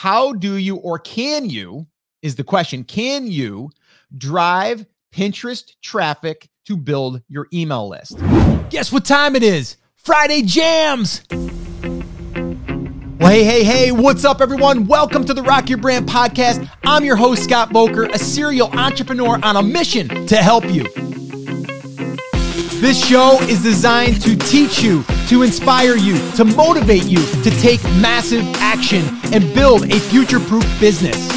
how do you or can you is the question can you drive Pinterest traffic to build your email list? Guess what time it is? Friday Jams! Well, hey, hey, hey, what's up, everyone? Welcome to the Rock Your Brand podcast. I'm your host, Scott Voelker, a serial entrepreneur on a mission to help you. This show is designed to teach you, to inspire you, to motivate you to take massive action and build a future proof business.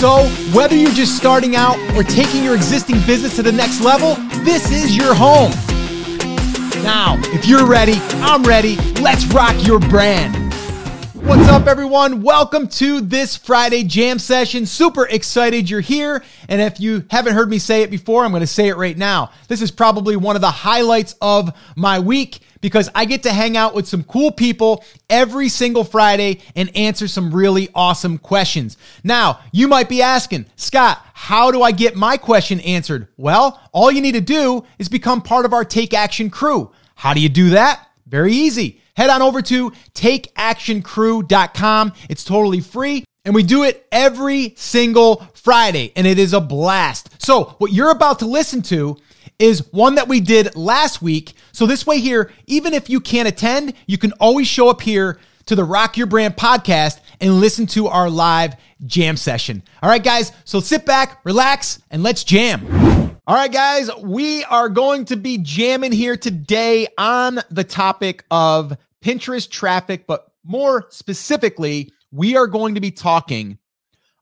So, whether you're just starting out or taking your existing business to the next level, this is your home. Now, if you're ready, I'm ready. Let's rock your brand. What's up, everyone? Welcome to this Friday jam session. Super excited you're here. And if you haven't heard me say it before, I'm going to say it right now. This is probably one of the highlights of my week because I get to hang out with some cool people every single Friday and answer some really awesome questions. Now, you might be asking, Scott, how do I get my question answered? Well, all you need to do is become part of our Take Action crew. How do you do that? Very easy. Head on over to takeactioncrew.com. It's totally free. And we do it every single Friday, and it is a blast. So, what you're about to listen to is one that we did last week. So, this way, here, even if you can't attend, you can always show up here to the Rock Your Brand podcast and listen to our live jam session. All right, guys, so sit back, relax, and let's jam. All right, guys, we are going to be jamming here today on the topic of Pinterest traffic, but more specifically, we are going to be talking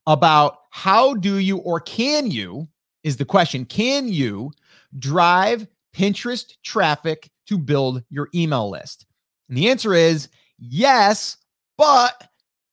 about how do you or can you is the question can you drive Pinterest traffic to build your email list? And the answer is yes, but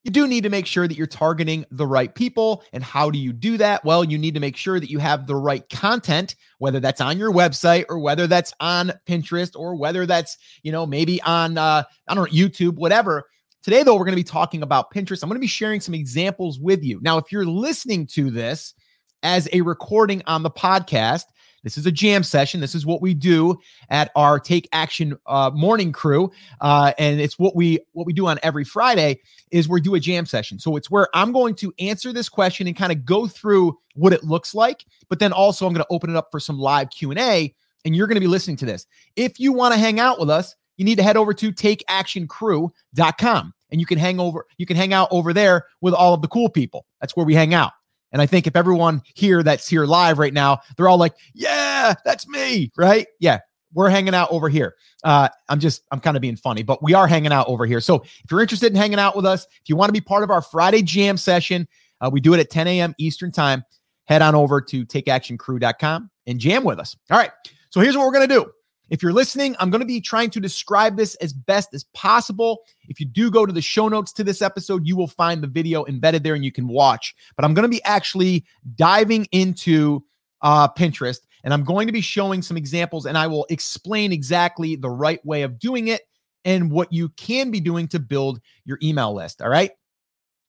you do need to make sure that you're targeting the right people. And how do you do that? Well, you need to make sure that you have the right content, whether that's on your website or whether that's on Pinterest or whether that's, you know, maybe on, uh, I don't know, YouTube, whatever. Today, though, we're going to be talking about Pinterest. I'm going to be sharing some examples with you. Now, if you're listening to this as a recording on the podcast, this is a jam session. This is what we do at our Take Action uh, morning crew, uh, and it's what we what we do on every Friday. Is we do a jam session. So it's where I'm going to answer this question and kind of go through what it looks like, but then also I'm going to open it up for some live Q and A, and you're going to be listening to this. If you want to hang out with us, you need to head over to takeactioncrew.com and you can hang over you can hang out over there with all of the cool people. That's where we hang out. And I think if everyone here that's here live right now, they're all like, yeah, that's me, right? Yeah, we're hanging out over here. Uh, I'm just, I'm kind of being funny, but we are hanging out over here. So if you're interested in hanging out with us, if you want to be part of our Friday jam session, uh, we do it at 10 a.m. Eastern time. Head on over to takeactioncrew.com and jam with us. All right. So here's what we're going to do. If you're listening, I'm going to be trying to describe this as best as possible. If you do go to the show notes to this episode, you will find the video embedded there and you can watch. But I'm going to be actually diving into uh, Pinterest and I'm going to be showing some examples and I will explain exactly the right way of doing it and what you can be doing to build your email list. All right.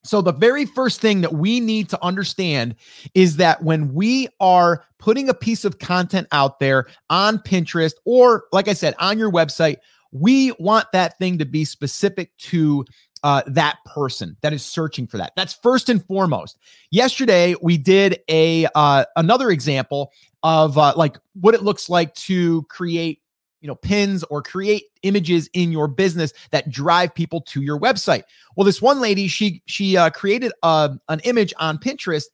So, the very first thing that we need to understand is that when we are putting a piece of content out there on Pinterest or, like I said, on your website, we want that thing to be specific to uh, that person that is searching for that. That's first and foremost. Yesterday, we did a uh, another example of uh, like what it looks like to create you know pins or create images in your business that drive people to your website. Well this one lady she she uh, created a, uh, an image on pinterest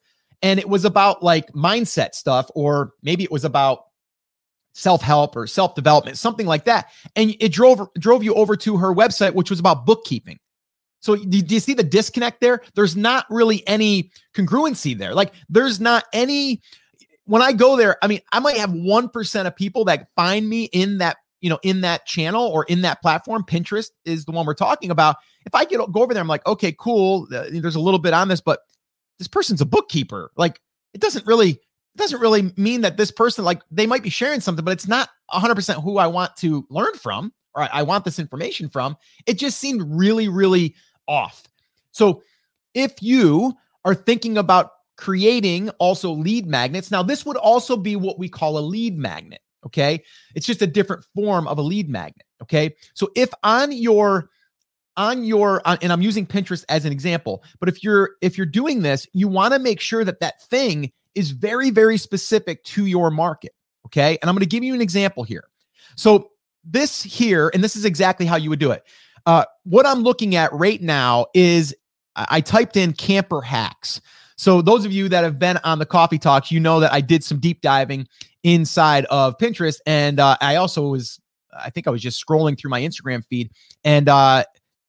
and it was about like mindset stuff or maybe it was about self-help or self-development something like that. And it drove drove you over to her website which was about bookkeeping. So do, do you see the disconnect there? There's not really any congruency there. Like there's not any when I go there, I mean, I might have 1% of people that find me in that, you know, in that channel or in that platform. Pinterest is the one we're talking about. If I get go over there, I'm like, okay, cool. There's a little bit on this, but this person's a bookkeeper. Like, it doesn't really, it doesn't really mean that this person, like, they might be sharing something, but it's not 100% who I want to learn from or I want this information from. It just seemed really, really off. So if you are thinking about creating also lead magnets. Now, this would also be what we call a lead magnet. Okay. It's just a different form of a lead magnet. Okay. So if on your on your and I'm using Pinterest as an example, but if you're if you're doing this, you want to make sure that that thing is very very specific to your market, okay? And I'm going to give you an example here. So this here and this is exactly how you would do it. Uh, what I'm looking at right now is I typed in camper hacks. So those of you that have been on the coffee talks, you know that I did some deep diving inside of Pinterest, and uh, I also was, I think I was just scrolling through my Instagram feed, and uh,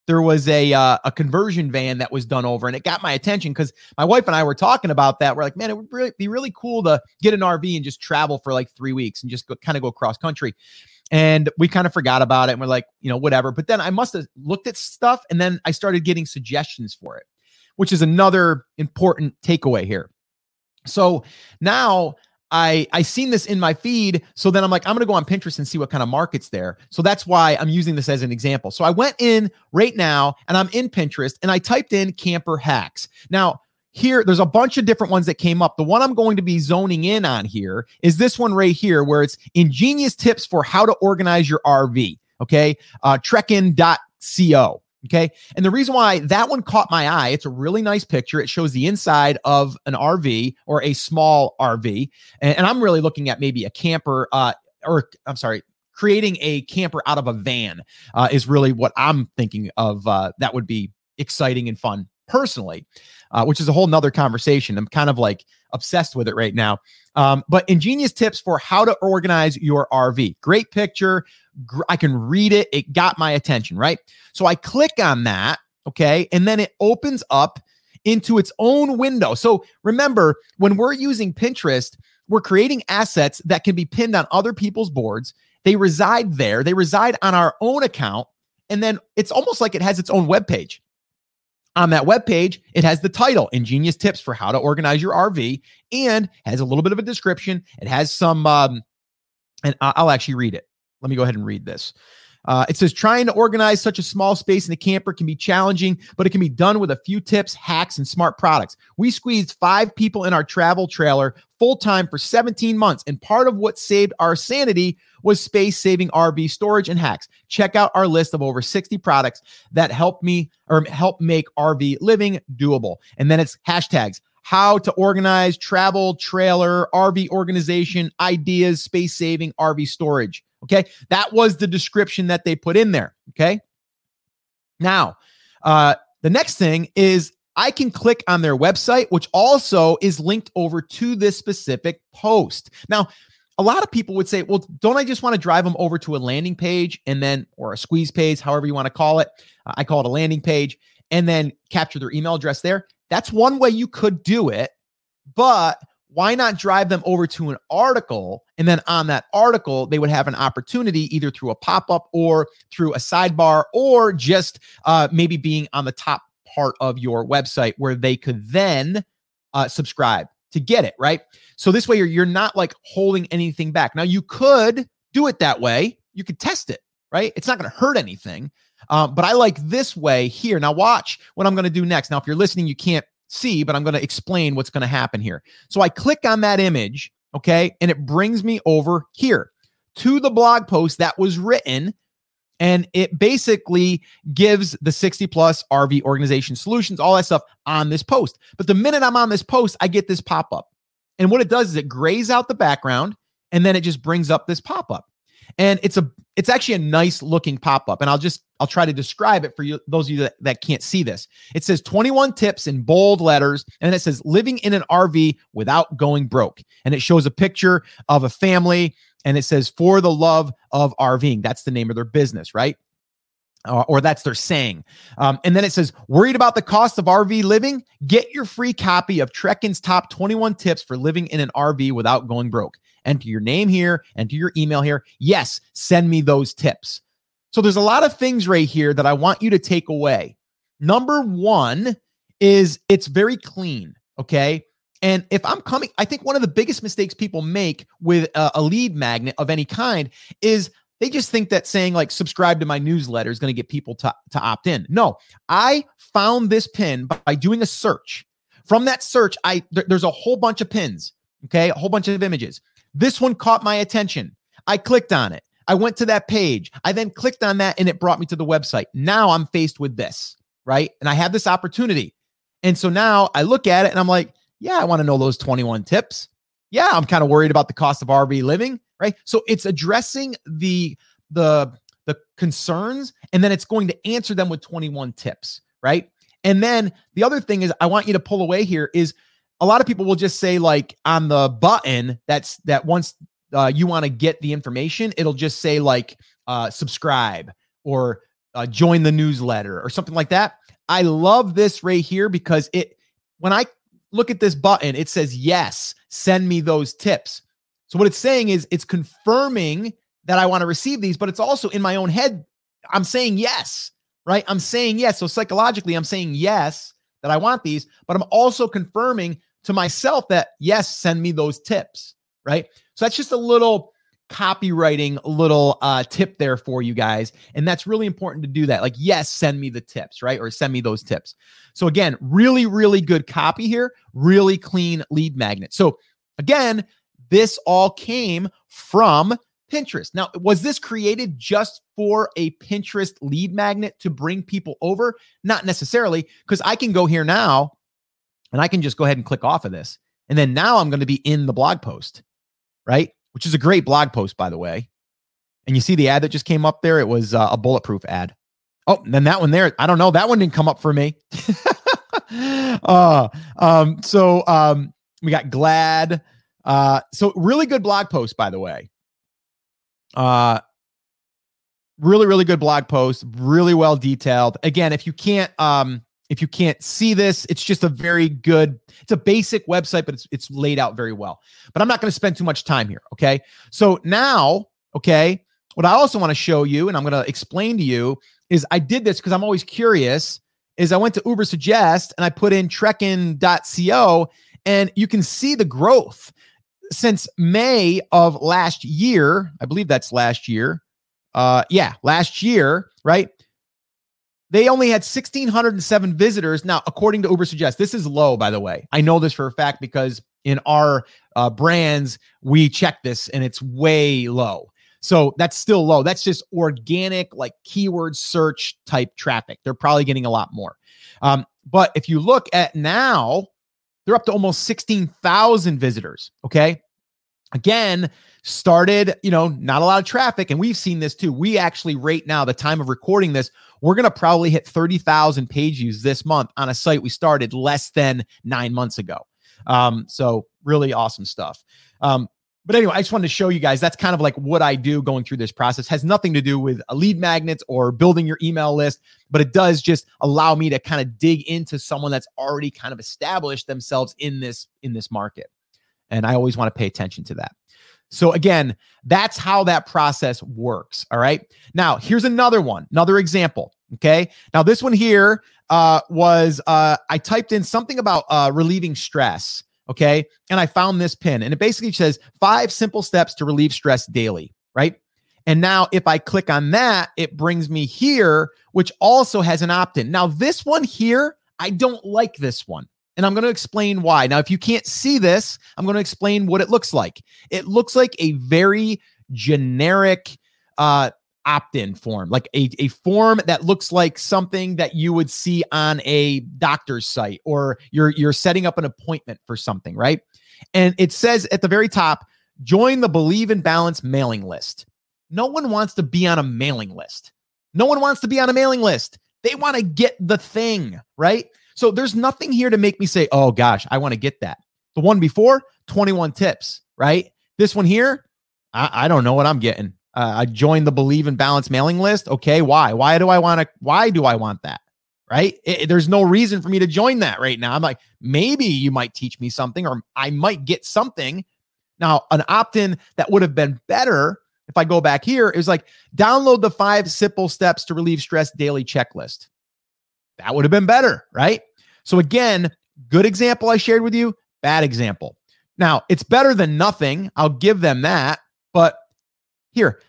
there was a uh, a conversion van that was done over, and it got my attention because my wife and I were talking about that. We're like, man, it would really, be really cool to get an RV and just travel for like three weeks and just kind of go cross country. And we kind of forgot about it and we're like, you know, whatever. But then I must have looked at stuff and then I started getting suggestions for it, which is another important takeaway here. So now I I seen this in my feed, so then I'm like I'm going to go on Pinterest and see what kind of markets there. So that's why I'm using this as an example. So I went in right now and I'm in Pinterest and I typed in camper hacks. Now, here there's a bunch of different ones that came up the one i'm going to be zoning in on here is this one right here where it's ingenious tips for how to organize your rv okay uh trekkin.co okay? And the reason why that one caught my eye it's a really nice picture. It shows the inside of an rv or a small rv and, and i'm really looking at maybe a camper uh or i'm sorry creating a camper out of a van uh, is really what i'm thinking of uh, that would be exciting and fun personally, uh, which is a whole nother conversation. I'm kind of like obsessed with it right now. Um, but ingenious tips for how to organize your RV. Great picture. Gr- I can read it. It got my attention, right? So I click on that. Okay. And then it opens up into its own window. So remember, when we're using Pinterest, we're creating assets that can be pinned on other people's boards. They reside there, they reside on our own account. And then it's almost like it has its own web page on that web page, it has the title Ingenious Tips for How to Organize Your RV and has a little bit of a description. It has some, um, and I'll actually read it. Let me go ahead and read this. Uh, it says trying to organize such a small space in a camper can be challenging, but it can be done with a few tips, hacks, and smart products. We squeezed five people in our travel trailer full time for 17 months, and part of what saved our sanity was space saving RV storage and hacks. Check out our list of over 60 products that help me or help make RV living doable. And then it's hashtags how to organize travel, trailer, RV organization, ideas, space saving, RV storage. Okay. That was the description that they put in there. Okay. Now, uh, the next thing is I can click on their website, which also is linked over to this specific post. Now, a lot of people would say, well, don't I just want to drive them over to a landing page and then, or a squeeze page, however you want to call it? Uh, I call it a landing page and then capture their email address there. That's one way you could do it. But why not drive them over to an article? And then on that article they would have an opportunity either through a pop-up or through a sidebar or just uh, maybe being on the top part of your website where they could then uh, subscribe to get it right? So this way you're, you're not like holding anything back. Now you could do it that way. You could test it right? It's not going to hurt anything. Um, but i like this way here. Now watch what i'm going to do next. Now if you're listening you can't see, but I'm going to explain what's going to happen here. So I click on that image, okay, and it brings me over here to the blog post that was written. And it basically gives the 60 plus RV organization solutions, all that stuff on this post. But the minute I'm on this post, I get this pop up. And what it does is it grays out the background and then it just brings up this pop up and it's a it's actually a nice looking pop-up and i'll just i'll try to describe it for you those of you that, that can't see this. It says 21 tips in bold letters and then it says living in an rv without going broke. And it shows a picture of a family and it says for the love of rving. That's the name of their business right? Or that's their saying. Um, and then it says, worried about the cost of RV living? Get your free copy of Trekkin's top 21 tips for living in an RV without going broke enter your name here, enter your email here. Yes, send me those tips. So there's a lot of things right here that I want you to take away. Number one is it's very clean. Okay. And if I'm coming, I think one of the biggest mistakes people make with a, a lead magnet of any kind is they just think that saying like subscribe to my newsletter is going to get people to, to opt in. No, I found this pin by doing a search. From that search, I th- there's a whole bunch of pins, okay, a whole bunch of images. This one caught my attention. I clicked on it. I went to that page. I then clicked on that and it brought me to the website. Now I'm faced with this, right? And I have this opportunity. And so now I look at it and I'm like, yeah, I want to know those 21 tips. Yeah, I'm kind of worried about the cost of RV living, right? So it's addressing the the the concerns and then it's going to answer them with 21 tips, right? And then the other thing is I want you to pull away here is a lot of people will just say like on the button that's that once uh, you want to get the information, it'll just say like uh, subscribe or uh, join the newsletter or something like that. I love this right here because it when I look at this button, it says yes, send me those tips. So what it's saying is it's confirming that I want to receive these, but it's also in my own head. I'm saying yes, right? I'm saying yes. So psychologically, I'm saying yes that I want these, but I'm also confirming to myself that yes, send me those tips, right? So that's just a little copywriting little uh, tip there for you guys. And that's really important to do that. Like, yes, send me the tips, right? Or send me those tips. So, again, really, really good copy here, really clean lead magnet. So, again, this all came from Pinterest. Now, was this created just for a Pinterest lead magnet to bring people over? Not necessarily, because I can go here now and I can just go ahead and click off of this. And then now I'm going to be in the blog post, right? Which is a great blog post, by the way. And you see the ad that just came up there? It was uh, a bulletproof ad. Oh, then that one there, I don't know. That one didn't come up for me. uh, um, so um, we got glad. Uh, so really good blog post, by the way. Uh, really, really good blog post, really well detailed. Again, if you can't, um, if you can't see this, it's just a very good, it's a basic website, but it's it's laid out very well. But I'm not going to spend too much time here. Okay. So now, okay, what I also want to show you, and I'm going to explain to you, is I did this because I'm always curious. Is I went to Ubersuggest and I put in trekking.co, and you can see the growth since May of last year. I believe that's last year. Uh, yeah, last year, right? They only had 1,607 visitors. Now, according to Ubersuggest, this is low, by the way. I know this for a fact because in our uh, brands, we check this and it's way low. So that's still low. That's just organic, like keyword search type traffic. They're probably getting a lot more. Um, but if you look at now, they're up to almost 16,000 visitors. Okay. Again, started, you know, not a lot of traffic. And we've seen this too. We actually rate now, the time of recording this, we're going to probably hit 30,000 page views this month on a site we started less than nine months ago. Um, so really awesome stuff. Um, but anyway, I just wanted to show you guys that's kind of like what I do going through this process. Has nothing to do with a lead magnets or building your email list, but it does just allow me to kind of dig into someone that's already kind of established themselves in this in this market. And I always want to pay attention to that. So again, that's how that process works. All right. Now, here's another one, another example. Okay. Now, this one here uh, was uh, I typed in something about uh, relieving stress. Okay. And I found this pin, and it basically says five simple steps to relieve stress daily. Right. And now, if I click on that, it brings me here, which also has an opt in. Now, this one here, I don't like this one. And I'm going to explain why. Now, if you can't see this, I'm going to explain what it looks like. It looks like a very generic uh, opt in form, like a, a form that looks like something that you would see on a doctor's site or you're, you're setting up an appointment for something, right? And it says at the very top, join the Believe in Balance mailing list. No one wants to be on a mailing list. No one wants to be on a mailing list. They want to get the thing, right? So there's nothing here to make me say, oh gosh, I want to get that. The one before, 21 tips, right? This one here, I, I don't know what I'm getting. Uh, I joined the Believe in Balance mailing list. Okay, why? Why do I want to? Why do I want that? Right? It, there's no reason for me to join that right now. I'm like, maybe you might teach me something, or I might get something. Now, an opt-in that would have been better if I go back here is like download the five simple steps to relieve stress daily checklist. That would have been better, right? So, again, good example I shared with you, bad example. Now, it's better than nothing. I'll give them that. But here,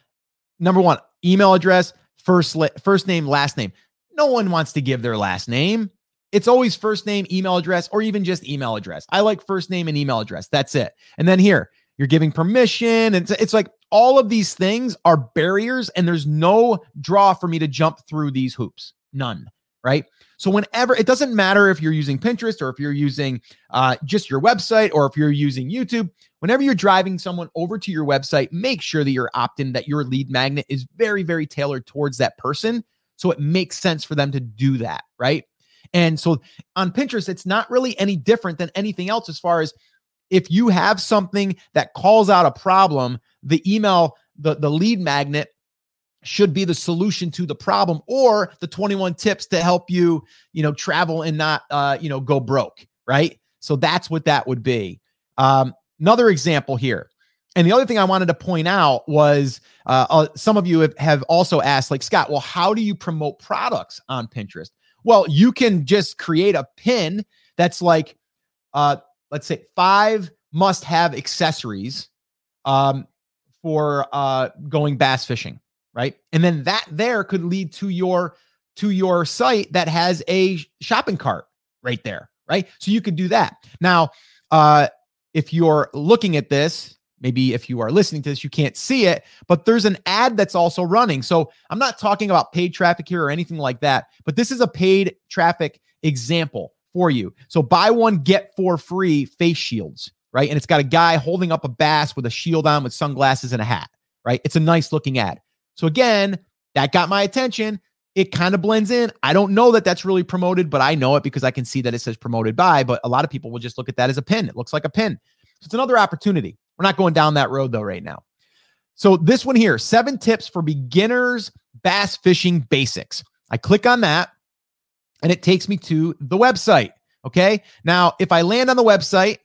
number one, email address, first, first name, last name. No one wants to give their last name. It's always first name, email address, or even just email address. I like first name and email address. That's it. And then here, you're giving permission. It's, it's like all of these things are barriers, and there's no draw for me to jump through these hoops. None. Right. So, whenever it doesn't matter if you're using Pinterest or if you're using uh, just your website or if you're using YouTube, whenever you're driving someone over to your website, make sure that you're opt in, that your lead magnet is very, very tailored towards that person. So, it makes sense for them to do that. Right. And so on Pinterest, it's not really any different than anything else as far as if you have something that calls out a problem, the email, the, the lead magnet should be the solution to the problem or the 21 tips to help you, you know, travel and not, uh, you know, go broke. Right. So that's what that would be. Um, another example here. And the other thing I wanted to point out was uh, uh, some of you have, have also asked, like, Scott, well, how do you promote products on Pinterest? Well, you can just create a pin that's like, uh, let's say five must have accessories um, for uh, going bass fishing, right? And then that there could lead to your to your site that has a shopping cart right there, right? So you could do that. Now, uh, if you're looking at this, maybe if you are listening to this, you can't see it, but there's an ad that's also running. So I'm not talking about paid traffic here or anything like that, but this is a paid traffic example for you. So buy one, get for free face shields, right? And it's got a guy holding up a bass with a shield on with sunglasses and a hat, right? It's a nice looking ad. So again, that got my attention. It kind of blends in. I don't know that that's really promoted, but I know it because I can see that it says promoted by. But a lot of people will just look at that as a pin. It looks like a pin. So it's another opportunity. We're not going down that road though right now. So this one here, seven tips for beginners bass fishing basics. I click on that and it takes me to the website. Okay. Now, if I land on the website,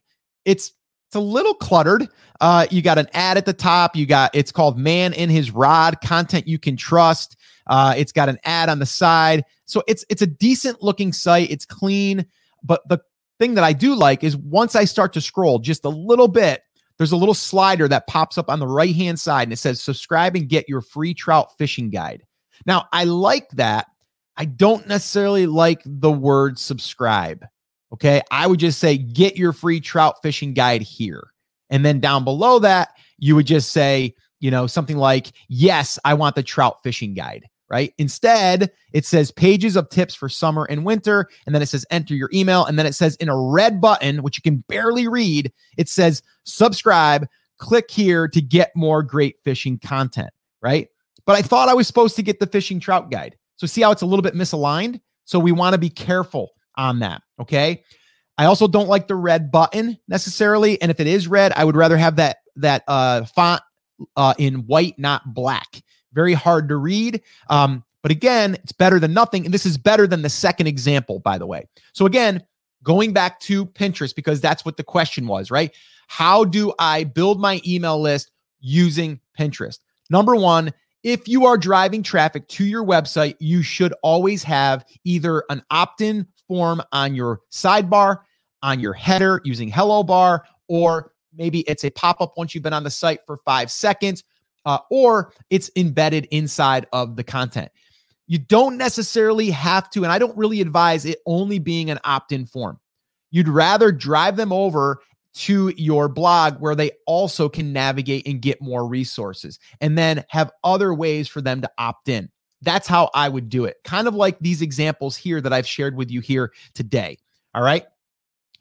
it's it's a little cluttered. Uh, you got an ad at the top. You got it's called "Man in His Rod" content you can trust. Uh, it's got an ad on the side, so it's it's a decent looking site. It's clean, but the thing that I do like is once I start to scroll just a little bit, there's a little slider that pops up on the right hand side and it says subscribe and get your free trout fishing guide. Now, I like that. I don't necessarily like the word subscribe. Okay. I would just say get your free trout fishing guide here. And then down below that, you would just say, you know, something like, yes, I want the trout fishing guide right? Instead, it says pages of tips for summer and winter. And then it says enter your email. And then it says in a red button, which you can barely read, it says subscribe. Click here to get more great fishing content, right? But I thought I was supposed to get the fishing trout guide. So see how it's a little bit misaligned? So we want to be careful on that, okay? I also don't like the red button necessarily, and if it is red, I would rather have that that uh, font uh, in white, not black very hard to read. Um, but again, it's better than nothing. And this is better than the second example, by the way. So again, going back to Pinterest, because that's what the question was, right? How do I build my email list using Pinterest? Number one, if you are driving traffic to your website, you should always have either an opt in form on your sidebar, on your header using Hello Bar, or maybe it's a pop up once you've been on the site for five seconds uh, or it's embedded inside of the content. You don't necessarily have to, and I don't really advise it only being an opt in form. You'd rather drive them over to your blog where they also can navigate and get more resources and then have other ways for them to opt in. That's how I would do it. Kind of like these examples here that I've shared with you here today. All right.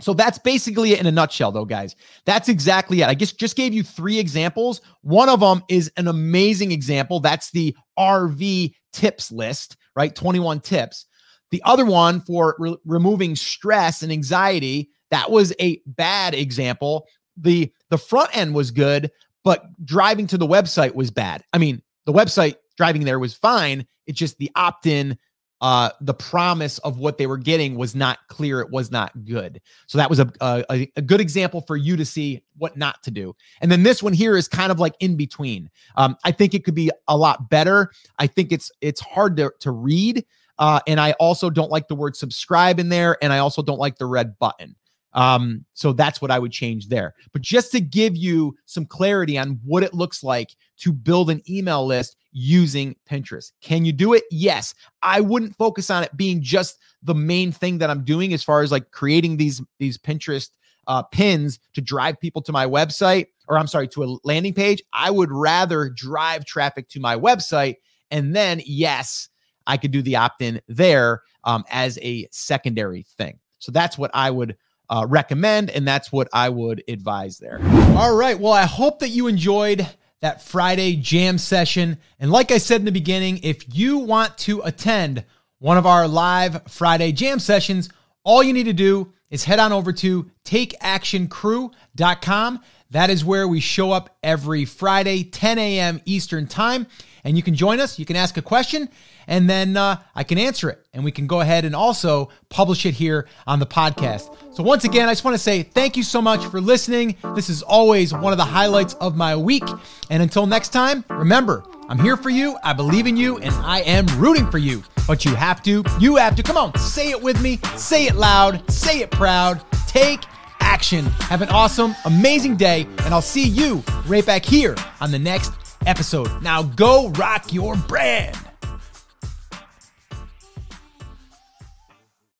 So that's basically it in a nutshell, though, guys. That's exactly it. I just just gave you three examples. One of them is an amazing example. That's the RV tips list, right? 21 tips. The other one for re- removing stress and anxiety, that was a bad example. The the front end was good, but driving to the website was bad. I mean, the website driving there was fine. It's just the opt-in uh, the promise of what they were getting was not clear. It was not good. So that was a, a, a good example for you to see what not to do. And then this one here is kind of like in between. Um, I think it could be a lot better. I think it's it's hard to to read. Uh, and I also don't like the word subscribe in there, and I also don't like the red button. Um, so that's what I would change there. But just to give you some clarity on what it looks like to build an email list using Pinterest. Can you do it? Yes. I wouldn't focus on it being just the main thing that I'm doing as far as like creating these these Pinterest uh, pins to drive people to my website, or I'm sorry, to a landing page. I would rather drive traffic to my website. And then, yes, I could do the opt in there um, as a secondary thing. So that's what I would uh, recommend. And that's what I would advise there. All right. Well, I hope that you enjoyed that Friday jam session. And like I said in the beginning, if you want to attend one of our live Friday jam sessions, all you need to do is head on over to takeactioncrew.com. That is where we show up every Friday, 10 a.m. Eastern Time. And you can join us. You can ask a question, and then uh, I can answer it. And we can go ahead and also publish it here on the podcast. So, once again, I just want to say thank you so much for listening. This is always one of the highlights of my week. And until next time, remember, I'm here for you. I believe in you, and I am rooting for you. But you have to, you have to. Come on, say it with me. Say it loud. Say it proud. Take action. Have an awesome, amazing day, and I'll see you right back here on the next episode. Now go rock your brand.